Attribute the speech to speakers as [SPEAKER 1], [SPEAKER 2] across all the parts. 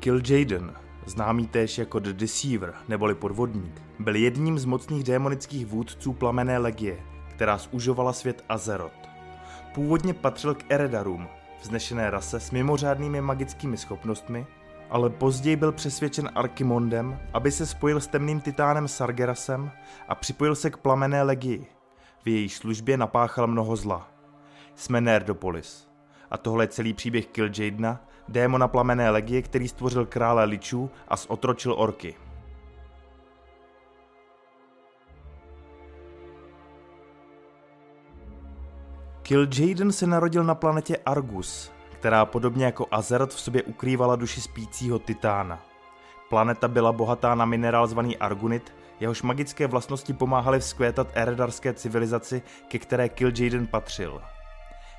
[SPEAKER 1] Kil'jaeden, známý též jako The Deceiver neboli podvodník, byl jedním z mocných démonických vůdců plamené legie, která zužovala svět Azeroth. Původně patřil k Eredarům, vznešené rase s mimořádnými magickými schopnostmi, ale později byl přesvědčen Arkimondem, aby se spojil s temným titánem Sargerasem a připojil se k plamené legii. V její službě napáchal mnoho zla. Jsme Nerdopolis. A tohle je celý příběh Kil'jaedna, démona plamené legie, který stvořil krále ličů a zotročil orky. Kil'jaeden se narodil na planetě Argus, která podobně jako Azeroth v sobě ukrývala duši spícího Titána. Planeta byla bohatá na minerál zvaný Argunit, jehož magické vlastnosti pomáhaly vzkvétat eredarské civilizaci, ke které Kil'jaeden patřil.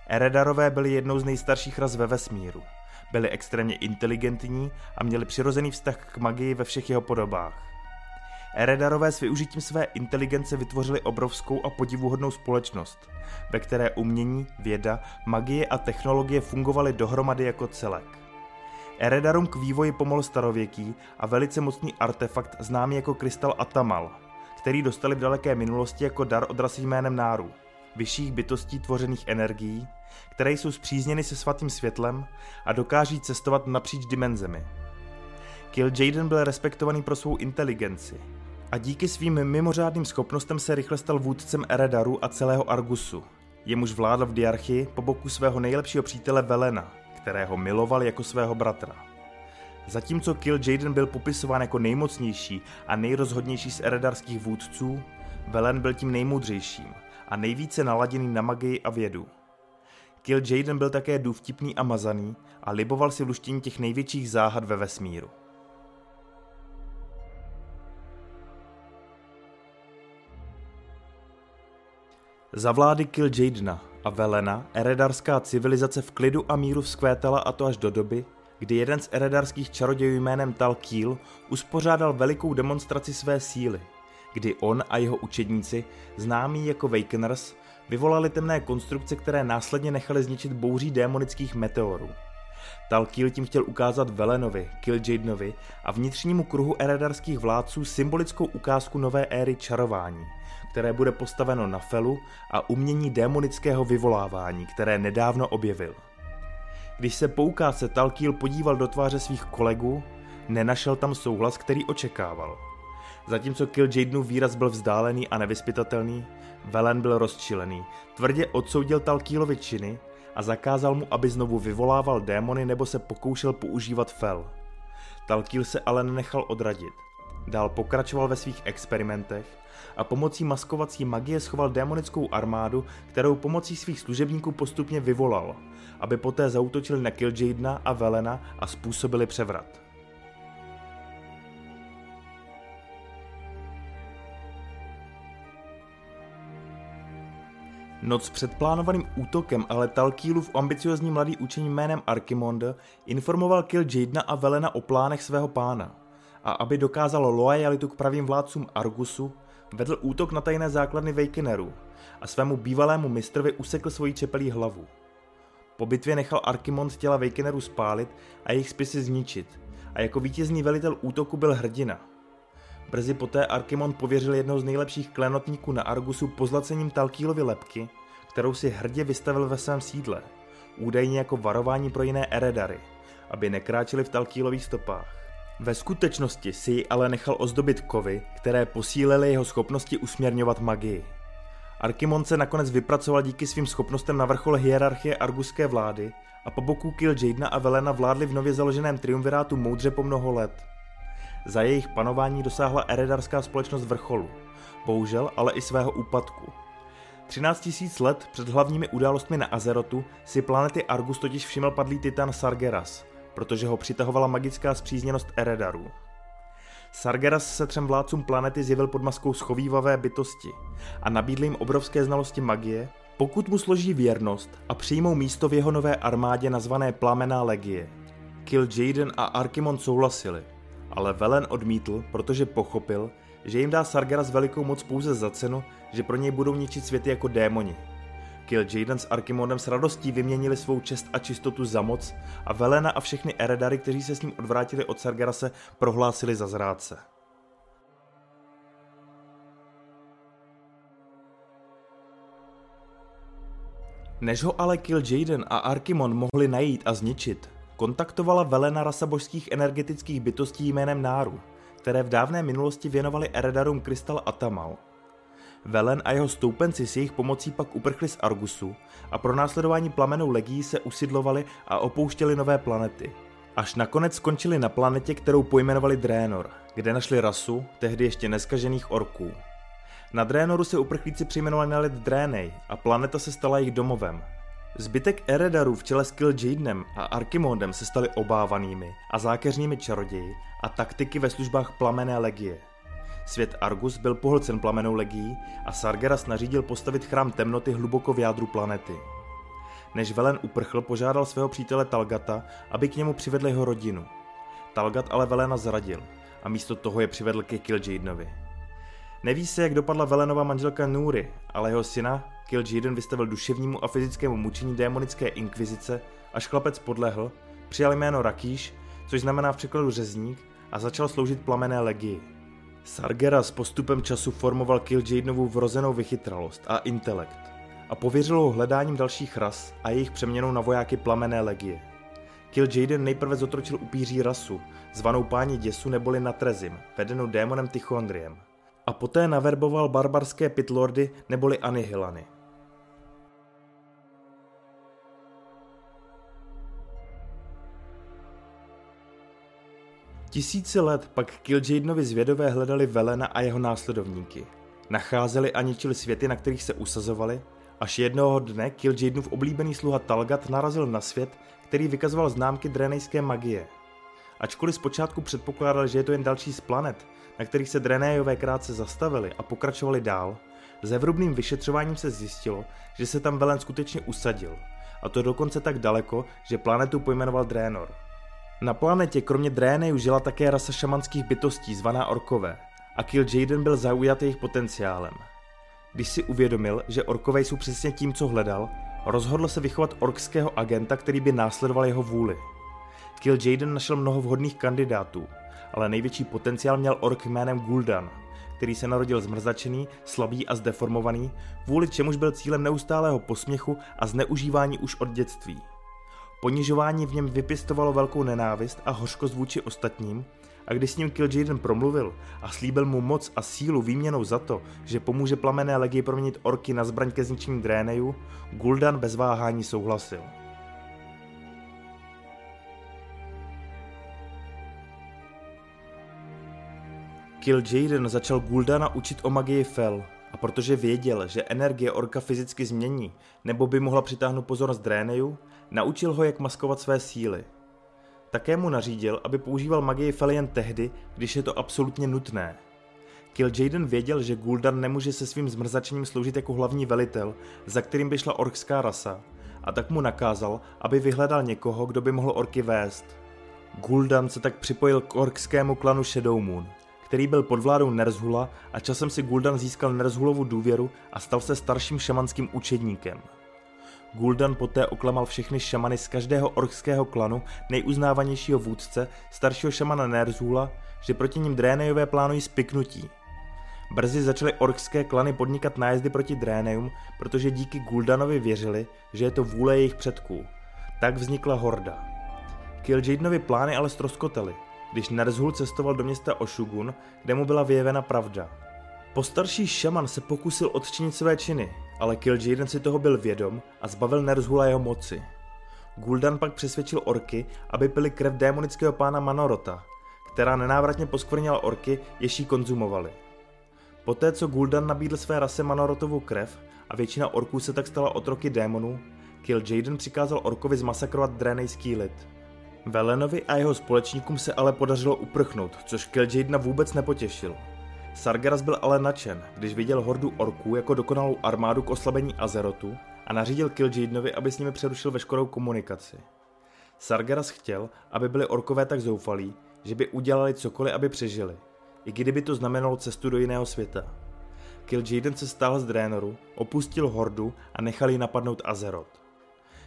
[SPEAKER 1] Eredarové byli jednou z nejstarších ras ve vesmíru. Byli extrémně inteligentní a měli přirozený vztah k magii ve všech jeho podobách. Eredarové s využitím své inteligence vytvořili obrovskou a podivuhodnou společnost, ve které umění, věda, magie a technologie fungovaly dohromady jako celek. Eredarům k vývoji pomohl starověký a velice mocný artefakt známý jako krystal Atamal, který dostali v daleké minulosti jako dar od rasy jménem Náru, vyšších bytostí tvořených energií, které jsou zpřízněny se svatým světlem a dokáží cestovat napříč dimenzemi. Kil'jaeden byl respektovaný pro svou inteligenci, a díky svým mimořádným schopnostem se rychle stal vůdcem Eredaru a celého Argusu. Jemuž vládl v diarchii po boku svého nejlepšího přítele Velena, kterého miloval jako svého bratra. Zatímco Kil'jaeden byl popisován jako nejmocnější a nejrozhodnější z eredarských vůdců, Velen byl tím nejmoudřejším a nejvíce naladěný na magii a vědu. Kil'jaeden byl také důvtipný a mazaný a liboval si v luštění těch největších záhad ve vesmíru. Za vlády Kil'jaedna a Velena eredarská civilizace v klidu a míru vzkvétala a to až do doby, kdy jeden z eredarských čarodějů jménem Tal Kiel uspořádal velikou demonstraci své síly, kdy on a jeho učedníci, známí jako Wakeners, vyvolali temné konstrukce, které následně nechali zničit bouří démonických meteorů. Talkil tím chtěl ukázat Velenovi, Kil'jaednovi a vnitřnímu kruhu eredarských vládců symbolickou ukázku nové éry čarování – které bude postaveno na Felu a umění démonického vyvolávání, které nedávno objevil. Když se po ukázce Talkil podíval do tváře svých kolegů, nenašel tam souhlas, který očekával. Zatímco Kil'jaedenův výraz byl vzdálený a nevyspytatelný, Velen byl rozčilený, tvrdě odsoudil Talkilovi činy a zakázal mu, aby znovu vyvolával démony nebo se pokoušel používat Fel. Talkil se ale nenechal odradit. Dál pokračoval ve svých experimentech a pomocí maskovací magie schoval démonickou armádu, kterou pomocí svých služebníků postupně vyvolal, aby poté zautočili na Kil'jaedna a Velena a způsobili převrat. Noc před plánovaným útokem ale Talkýlův ambiciozní mladý učení jménem Archimonde informoval Kil'jaedna a Velena o plánech svého pána a aby dokázal loajalitu k pravým vládcům Argusu, vedl útok na tajné základny Vejkeneru a svému bývalému mistrovi usekl svoji čepelí hlavu. Po bitvě nechal Arkimond těla Vejkeneru spálit a jejich spisy zničit a jako vítězný velitel útoku byl hrdina. Brzy poté Arkimond pověřil jednoho z nejlepších klenotníků na Argusu pozlacením Talkílovy lepky, kterou si hrdě vystavil ve svém sídle, údajně jako varování pro jiné Eredary, aby nekráčeli v Talkílových stopách. Ve skutečnosti si ji ale nechal ozdobit kovy, které posílily jeho schopnosti usměrňovat magii. Arkimon se nakonec vypracoval díky svým schopnostem na vrchol hierarchie arguské vlády a po boku Kil'jaedna a Velena vládli v nově založeném triumvirátu moudře po mnoho let. Za jejich panování dosáhla eredarská společnost vrcholu, bohužel ale i svého úpadku. 13 000 let před hlavními událostmi na Azerotu si planety Argus totiž všiml padlý titan Sargeras, protože ho přitahovala magická zpřízněnost Eredarů. Sargeras se třem vládcům planety zjevil pod maskou schovývavé bytosti a nabídl jim obrovské znalosti magie, pokud mu složí věrnost a přijmou místo v jeho nové armádě nazvané Plamená legie. Kill Jaden a Arkimon souhlasili, ale Velen odmítl, protože pochopil, že jim dá Sargeras velikou moc pouze za cenu, že pro něj budou ničit světy jako démoni. Kill Jaden s Arkimondem s radostí vyměnili svou čest a čistotu za moc a Velena a všechny Eredary, kteří se s ním odvrátili od Sargerase, prohlásili za zrádce. Než ho ale Kill Jaden a Arkimon mohli najít a zničit, kontaktovala velena rasa božských energetických bytostí jménem Náru, které v dávné minulosti věnovali Eredarům Krystal a Tamal. Velen a jeho stoupenci s jejich pomocí pak uprchli z Argusu a pro následování plamenou legií se usidlovali a opouštěli nové planety. Až nakonec skončili na planetě, kterou pojmenovali Drénor, kde našli rasu, tehdy ještě neskažených orků. Na Drénoru se uprchlíci přejmenovali na lid Drénej a planeta se stala jejich domovem. Zbytek Eredarů v čele s Kil'jaedenem a Arkimondem se stali obávanými a zákeřnými čaroději a taktiky ve službách plamené legie. Svět Argus byl pohlcen plamenou legií a Sargeras nařídil postavit chrám temnoty hluboko v jádru planety. Než Velen uprchl, požádal svého přítele Talgata, aby k němu přivedl jeho rodinu. Talgat ale Velena zradil a místo toho je přivedl ke Kil'jaedenovi. Neví se, jak dopadla Velenova manželka Núry, ale jeho syna Kill Jaden vystavil duševnímu a fyzickému mučení démonické inkvizice, až chlapec podlehl, přijal jméno Rakíš, což znamená v překladu řezník, a začal sloužit plamené legii. Sargera s postupem času formoval Kill Jadenovu vrozenou vychytralost a intelekt a pověřil ho hledáním dalších ras a jejich přeměnou na vojáky plamené legie. Kill Jaden nejprve zotročil upíří rasu, zvanou páni děsu neboli Natrezim, vedenou démonem Tychondriem a poté naverboval barbarské pitlordy neboli Anihilany. Tisíce let pak Kil'jaedenovi zvědové hledali Velena a jeho následovníky. Nacházeli a ničili světy, na kterých se usazovali, až jednoho dne Kil'jaedenův oblíbený sluha Talgat narazil na svět, který vykazoval známky drenejské magie. Ačkoliv zpočátku předpokládal, že je to jen další z planet, na kterých se Drenéjové krátce zastavili a pokračovali dál, zevrubným vyšetřováním se zjistilo, že se tam Velen skutečně usadil, a to dokonce tak daleko, že planetu pojmenoval Drénor. Na planetě kromě Drénejů žila také rasa šamanských bytostí zvaná Orkové a Kill Jaden byl zaujat jejich potenciálem. Když si uvědomil, že Orkové jsou přesně tím, co hledal, rozhodl se vychovat orkského agenta, který by následoval jeho vůli. Kill Jaden našel mnoho vhodných kandidátů, ale největší potenciál měl ork jménem Guldan, který se narodil zmrzačený, slabý a zdeformovaný, vůli čemuž byl cílem neustálého posměchu a zneužívání už od dětství. Ponižování v něm vypěstovalo velkou nenávist a hořkost vůči ostatním, a když s ním Kil'jaeden promluvil a slíbil mu moc a sílu výměnou za to, že pomůže plamené legii proměnit orky na zbraň ke zničení Dréneju, Guldan bez váhání souhlasil. Kil'jaeden začal Guldana učit o magii Fel a protože věděl, že energie orka fyzicky změní, nebo by mohla přitáhnout pozornost Dréneju, naučil ho, jak maskovat své síly. Také mu nařídil, aby používal magii Fel jen tehdy, když je to absolutně nutné. Kil'jaeden věděl, že Guldan nemůže se svým zmrzačením sloužit jako hlavní velitel, za kterým by šla orkská rasa, a tak mu nakázal, aby vyhledal někoho, kdo by mohl orky vést. Guldan se tak připojil k orkskému klanu Shadow Moon – který byl pod vládou Nerzhula a časem si Guldan získal Nerzhulovu důvěru a stal se starším šamanským učedníkem. Guldan poté oklamal všechny šamany z každého orkského klanu nejuznávanějšího vůdce, staršího šamana Nerzhula, že proti ním Drénejové plánují spiknutí. Brzy začaly orkské klany podnikat nájezdy proti Drénejům, protože díky Guldanovi věřili, že je to vůle jejich předků. Tak vznikla Horda. Kil'jaedenovi plány ale stroskotaly když Nerzhul cestoval do města Ošugun, kde mu byla vyjevena pravda. Postarší šaman se pokusil odčinit své činy, ale Kil'jaeden si toho byl vědom a zbavil Nerzhula jeho moci. Guldan pak přesvědčil orky, aby pili krev démonického pána Manorota, která nenávratně poskvrnila orky, jež ji konzumovali. Poté, co Guldan nabídl své rase Manorotovu krev a většina orků se tak stala otroky démonů, Kil'jaeden přikázal orkovi zmasakrovat drenejský lid. Velenovi a jeho společníkům se ale podařilo uprchnout, což Kil'jaedna vůbec nepotěšil. Sargeras byl ale nadšen, když viděl hordu orků jako dokonalou armádu k oslabení Azerotu a nařídil Kil'jaednovi, aby s nimi přerušil veškerou komunikaci. Sargeras chtěl, aby byli orkové tak zoufalí, že by udělali cokoliv, aby přežili, i kdyby to znamenalo cestu do jiného světa. Kill Jaden se stál z Draenoru, opustil Hordu a nechal ji napadnout Azeroth.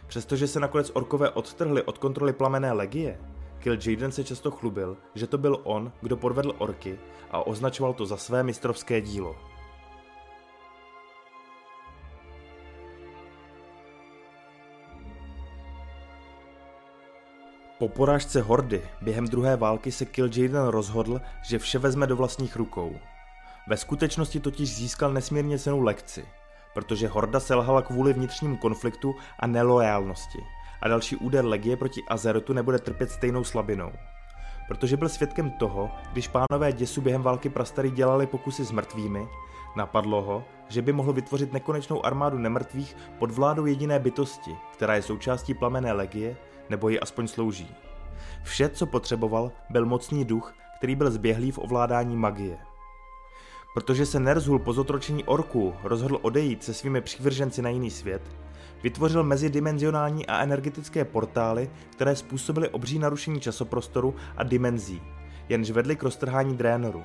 [SPEAKER 1] Přestože se nakonec orkové odtrhli od kontroly plamené legie, Kill Jaden se často chlubil, že to byl on, kdo podvedl orky a označoval to za své mistrovské dílo. Po porážce Hordy během druhé války se Kil'jaeden rozhodl, že vše vezme do vlastních rukou. Ve skutečnosti totiž získal nesmírně cenou lekci, protože Horda selhala kvůli vnitřnímu konfliktu a nelojálnosti a další úder legie proti Azerotu nebude trpět stejnou slabinou. Protože byl svědkem toho, když pánové děsu během války prastary dělali pokusy s mrtvými, napadlo ho, že by mohl vytvořit nekonečnou armádu nemrtvých pod vládou jediné bytosti, která je součástí plamené legie nebo ji aspoň slouží. Vše, co potřeboval, byl mocný duch, který byl zběhlý v ovládání magie. Protože se Nerzhul po zotročení orků rozhodl odejít se svými přívrženci na jiný svět, vytvořil mezidimenzionální a energetické portály, které způsobily obří narušení časoprostoru a dimenzí, jenž vedly k roztrhání Draenoru.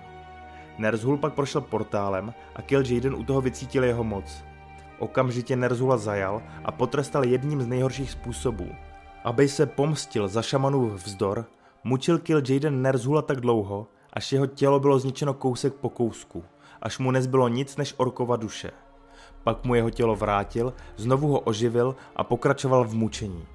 [SPEAKER 1] Nerzhul pak prošel portálem a Kill Jaden u toho vycítil jeho moc. Okamžitě Nerzula zajal a potrestal jedním z nejhorších způsobů – aby se pomstil za šamanův vzdor, mučil Kill Jaden Nerzula tak dlouho, až jeho tělo bylo zničeno kousek po kousku, až mu nezbylo nic než orkova duše. Pak mu jeho tělo vrátil, znovu ho oživil a pokračoval v mučení.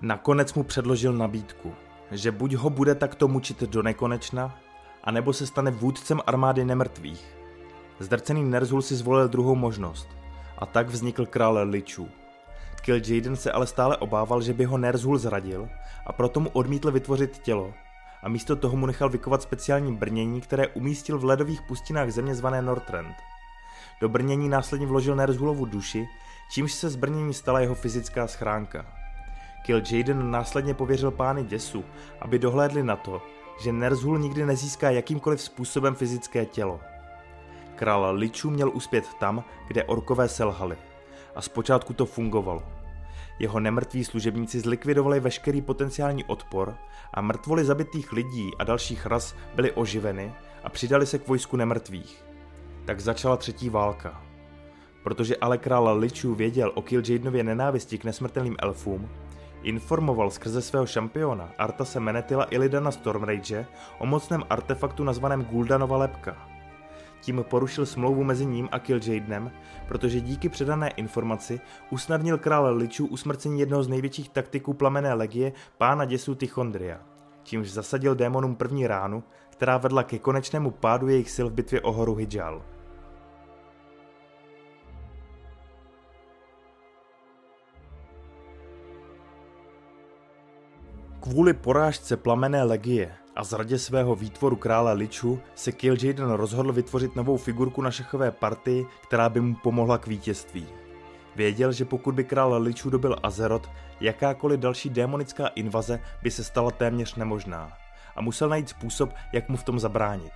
[SPEAKER 1] Nakonec mu předložil nabídku, že buď ho bude takto mučit do nekonečna, anebo se stane vůdcem armády nemrtvých. Zdrcený Nerzul si zvolil druhou možnost a tak vznikl král Lichů. Kill Jaden se ale stále obával, že by ho Nerzul zradil a proto mu odmítl vytvořit tělo a místo toho mu nechal vykovat speciální brnění, které umístil v ledových pustinách země zvané Northrend. Do brnění následně vložil Nerzulovu duši, čímž se z brnění stala jeho fyzická schránka. Kill Jaden následně pověřil pány děsu, aby dohlédli na to, že Nerzul nikdy nezíská jakýmkoliv způsobem fyzické tělo. Král Ličů měl uspět tam, kde orkové selhali. A zpočátku to fungovalo. Jeho nemrtví služebníci zlikvidovali veškerý potenciální odpor a mrtvoly zabitých lidí a dalších ras byly oživeny a přidali se k vojsku nemrtvých. Tak začala třetí válka. Protože ale král Ličů věděl o Killjadenově nenávisti k nesmrtelným elfům, informoval skrze svého šampiona Artase Menetila Ilidana Stormrage o mocném artefaktu nazvaném Guldanova lepka – tím porušil smlouvu mezi ním a Killjadenem, protože díky předané informaci usnadnil král Ličů usmrcení jednoho z největších taktiků plamené legie, pána děsů Tichondria, čímž zasadil démonům první ránu, která vedla ke konečnému pádu jejich sil v bitvě o horu Hijal. Kvůli porážce plamené legie a zradě svého výtvoru krále Lichu se Kil'jaeden rozhodl vytvořit novou figurku na šachové partii, která by mu pomohla k vítězství. Věděl, že pokud by král Lichu dobil Azeroth, jakákoliv další démonická invaze by se stala téměř nemožná a musel najít způsob, jak mu v tom zabránit.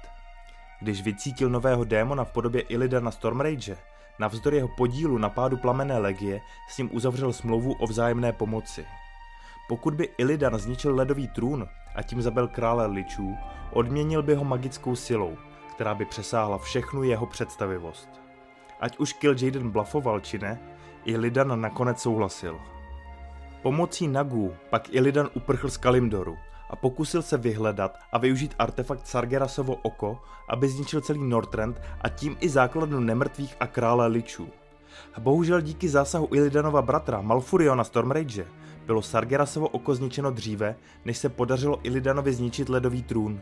[SPEAKER 1] Když vycítil nového démona v podobě Illidana Stormrage, navzdory jeho podílu na pádu plamené legie s ním uzavřel smlouvu o vzájemné pomoci. Pokud by Illidan zničil ledový trůn a tím zabil krále Ličů, odměnil by ho magickou silou, která by přesáhla všechnu jeho představivost. Ať už Kil'jaeden blafoval či ne, Illidan nakonec souhlasil. Pomocí Nagu pak Illidan uprchl z Kalimdoru a pokusil se vyhledat a využít artefakt Sargerasovo oko, aby zničil celý Northrend a tím i základnu nemrtvých a krále Ličů. Bohužel díky zásahu Illidanova bratra Malfuriona Stormrage bylo Sargerasovo oko zničeno dříve, než se podařilo Illidanovi zničit ledový trůn.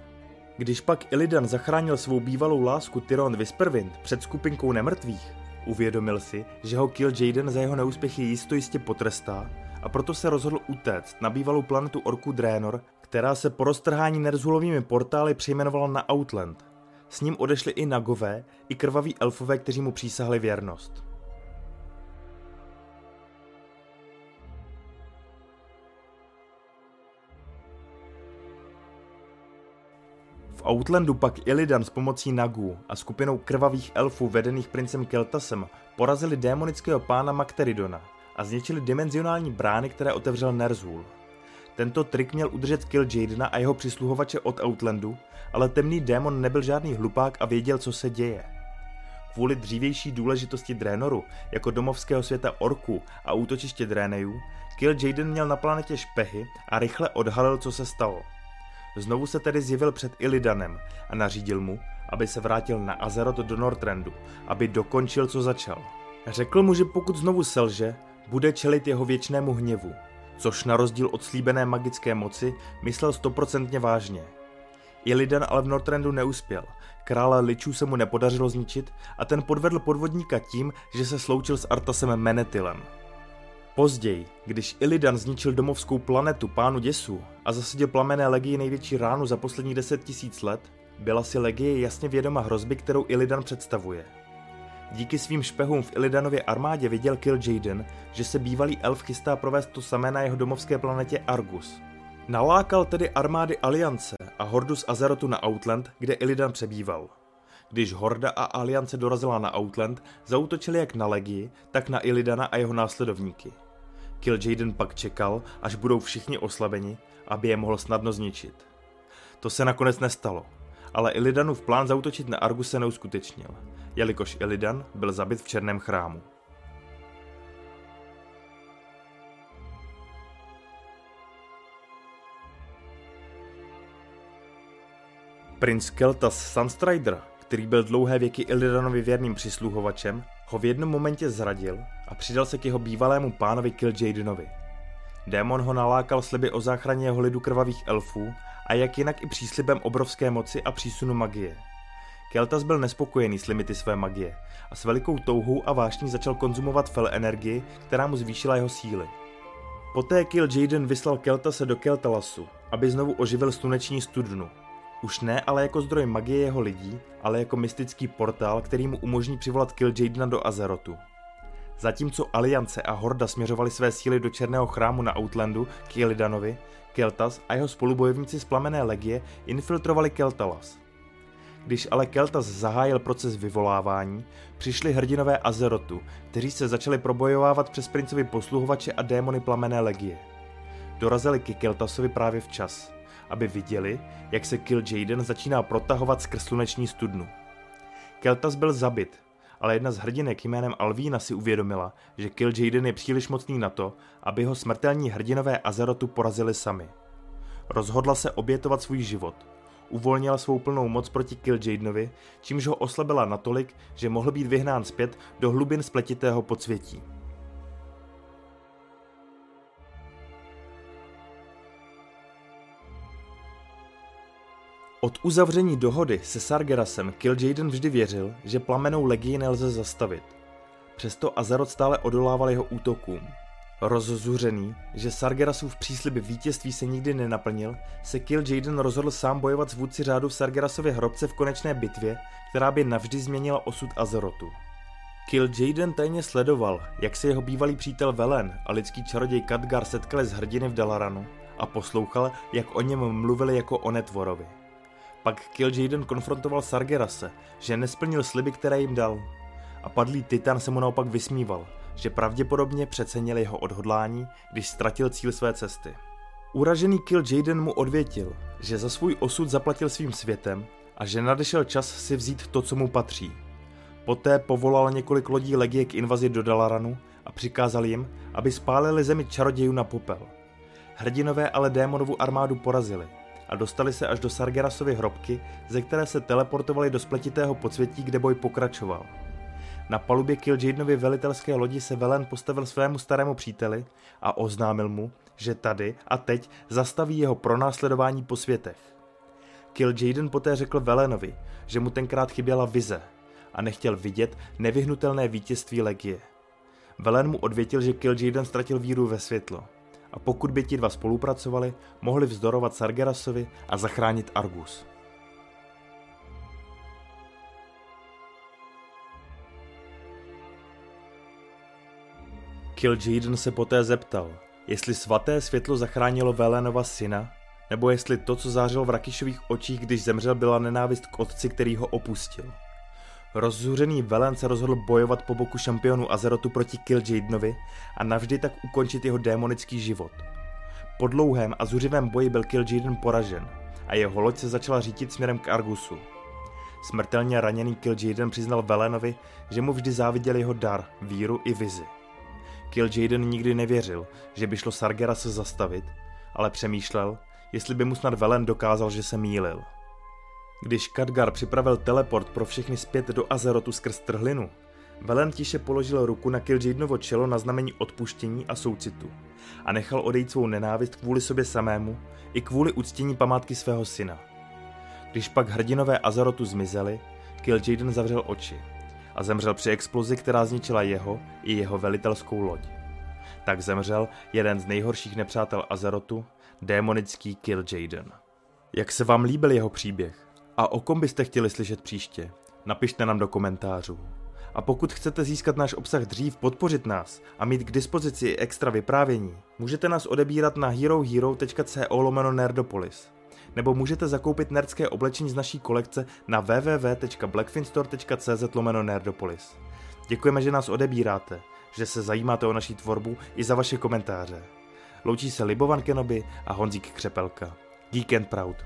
[SPEAKER 1] Když pak Illidan zachránil svou bývalou lásku Tyron Whisperwind před skupinkou nemrtvých, uvědomil si, že ho Kill Jaden za jeho neúspěchy jisto jistě potrestá a proto se rozhodl utéct na bývalou planetu Orku Draenor, která se po roztrhání Nerzulovými portály přejmenovala na Outland. S ním odešli i Nagové, i krvaví elfové, kteří mu přísahli věrnost. V Outlandu pak Illidan s pomocí Nagu a skupinou krvavých elfů vedených princem Keltasem porazili démonického pána Makteridona a zničili dimenzionální brány, které otevřel Nerzul. Tento trik měl udržet Kill Jadena a jeho přisluhovače od Outlandu, ale temný démon nebyl žádný hlupák a věděl, co se děje. Kvůli dřívější důležitosti Drénoru, jako domovského světa orku a útočiště Drénejů, Kill Jaden měl na planetě špehy a rychle odhalil, co se stalo. Znovu se tedy zjevil před Illidanem a nařídil mu, aby se vrátil na Azeroth do Northrandu, aby dokončil, co začal. Řekl mu, že pokud znovu selže, bude čelit jeho věčnému hněvu, což na rozdíl od slíbené magické moci myslel stoprocentně vážně. Illidan ale v Northrandu neuspěl, krále Ličů se mu nepodařilo zničit a ten podvedl podvodníka tím, že se sloučil s Artasem Menetylem. Později, když Illidan zničil domovskou planetu pánu děsů a zasadil plamené legii největší ránu za posledních deset tisíc let, byla si legie jasně vědoma hrozby, kterou Illidan představuje. Díky svým špehům v Illidanově armádě viděl Kill Jaden, že se bývalý elf chystá provést to samé na jeho domovské planetě Argus. Nalákal tedy armády Aliance a hordu z Azerotu na Outland, kde Illidan přebýval. Když Horda a Aliance dorazila na Outland, zautočili jak na Legii, tak na Illidana a jeho následovníky. Kill Jaden pak čekal, až budou všichni oslabeni, aby je mohl snadno zničit. To se nakonec nestalo, ale Illidanův plán zautočit na Argus se neuskutečnil, jelikož Illidan byl zabit v černém chrámu. Princ Keltas Sunstrider který byl dlouhé věky Illidanovi věrným přisluhovačem, ho v jednom momentě zradil a přidal se k jeho bývalému pánovi Kil'jaedenovi. Démon ho nalákal sliby o záchraně jeho lidu krvavých elfů a jak jinak i příslibem obrovské moci a přísunu magie. Keltas byl nespokojený s limity své magie a s velikou touhou a vášní začal konzumovat fel energii, která mu zvýšila jeho síly. Poté Kill Jaden vyslal Keltase do Keltalasu, aby znovu oživil sluneční studnu, už ne ale jako zdroj magie jeho lidí, ale jako mystický portál, který mu umožní přivolat Kil'jaedna do Azerotu. Zatímco Aliance a Horda směřovali své síly do Černého chrámu na Outlandu k Illidanovi, Keltas a jeho spolubojovníci z plamené legie infiltrovali Keltalas. Když ale Keltas zahájil proces vyvolávání, přišli hrdinové Azerotu, kteří se začali probojovávat přes princovi posluhovače a démony plamené legie. Dorazili ke Keltasovi právě včas aby viděli, jak se Kill Jaden začíná protahovat skrz sluneční studnu. Keltas byl zabit, ale jedna z hrdinek jménem Alvína si uvědomila, že Kill Jaden je příliš mocný na to, aby ho smrtelní hrdinové Azerotu porazili sami. Rozhodla se obětovat svůj život. Uvolnila svou plnou moc proti Kill Jadenovi, čímž ho oslabila natolik, že mohl být vyhnán zpět do hlubin spletitého podsvětí. Od uzavření dohody se Sargerasem Kil'jaeden vždy věřil, že plamenou legii nelze zastavit. Přesto Azeroth stále odolával jeho útokům. Rozzuřený, že Sargerasův příslib vítězství se nikdy nenaplnil, se Kil'jaeden rozhodl sám bojovat s vůdci řádu v Sargerasově hrobce v konečné bitvě, která by navždy změnila osud Azerotu. Kil'jaeden tajně sledoval, jak se jeho bývalý přítel Velen a lidský čaroděj Khadgar setkali s hrdiny v Dalaranu a poslouchal, jak o něm mluvili jako o netvorovi. Pak Kil'jaeden konfrontoval Sargerase, že nesplnil sliby, které jim dal. A padlý Titan se mu naopak vysmíval, že pravděpodobně přecenil jeho odhodlání, když ztratil cíl své cesty. Uražený Kil'jaeden mu odvětil, že za svůj osud zaplatil svým světem a že nadešel čas si vzít to, co mu patří. Poté povolal několik lodí legie k invazi do Dalaranu a přikázal jim, aby spálili zemi čarodějů na popel. Hrdinové ale démonovu armádu porazili – a dostali se až do Sargerasovy hrobky, ze které se teleportovali do spletitého podsvětí, kde boj pokračoval. Na palubě Kil'jaedenovy velitelské lodi se Velen postavil svému starému příteli a oznámil mu, že tady a teď zastaví jeho pronásledování po světech. Kil'jaeden poté řekl Velenovi, že mu tenkrát chyběla vize a nechtěl vidět nevyhnutelné vítězství Legie. Velen mu odvětil, že Kil'jaeden ztratil víru ve světlo a pokud by ti dva spolupracovali, mohli vzdorovat Sargerasovi a zachránit Argus. Kil'jaeden se poté zeptal, jestli svaté světlo zachránilo Velenova syna, nebo jestli to, co zářilo v Rakišových očích, když zemřel, byla nenávist k otci, který ho opustil. Rozzuřený Velen se rozhodl bojovat po boku šampionu Azerotu proti Kil'jaedenovi a navždy tak ukončit jeho démonický život. Po dlouhém a zuřivém boji byl Kil'jaeden poražen a jeho loď se začala řítit směrem k Argusu. Smrtelně raněný Kil'jaeden přiznal Velenovi, že mu vždy záviděl jeho dar, víru i vizi. Kil'jaeden nikdy nevěřil, že by šlo Sargera se zastavit, ale přemýšlel, jestli by mu snad Velen dokázal, že se mýlil. Když Kadgar připravil teleport pro všechny zpět do Azerotu skrz trhlinu, Velen tiše položil ruku na Kil'jaedenovo čelo na znamení odpuštění a soucitu a nechal odejít svou nenávist kvůli sobě samému i kvůli uctění památky svého syna. Když pak hrdinové Azerotu zmizeli, Kil'jaeden zavřel oči a zemřel při explozi, která zničila jeho i jeho velitelskou loď. Tak zemřel jeden z nejhorších nepřátel Azerotu, démonický Kil'jaeden. Jak se vám líbil jeho příběh? A o kom byste chtěli slyšet příště? Napište nám do komentářů. A pokud chcete získat náš obsah dřív, podpořit nás a mít k dispozici extra vyprávění, můžete nás odebírat na herohero.co lomeno nerdopolis. Nebo můžete zakoupit nerdské oblečení z naší kolekce na www.blackfinstore.cz lomeno nerdopolis. Děkujeme, že nás odebíráte, že se zajímáte o naší tvorbu i za vaše komentáře. Loučí se Libovan Kenobi a Honzík Křepelka. Geek and Proud.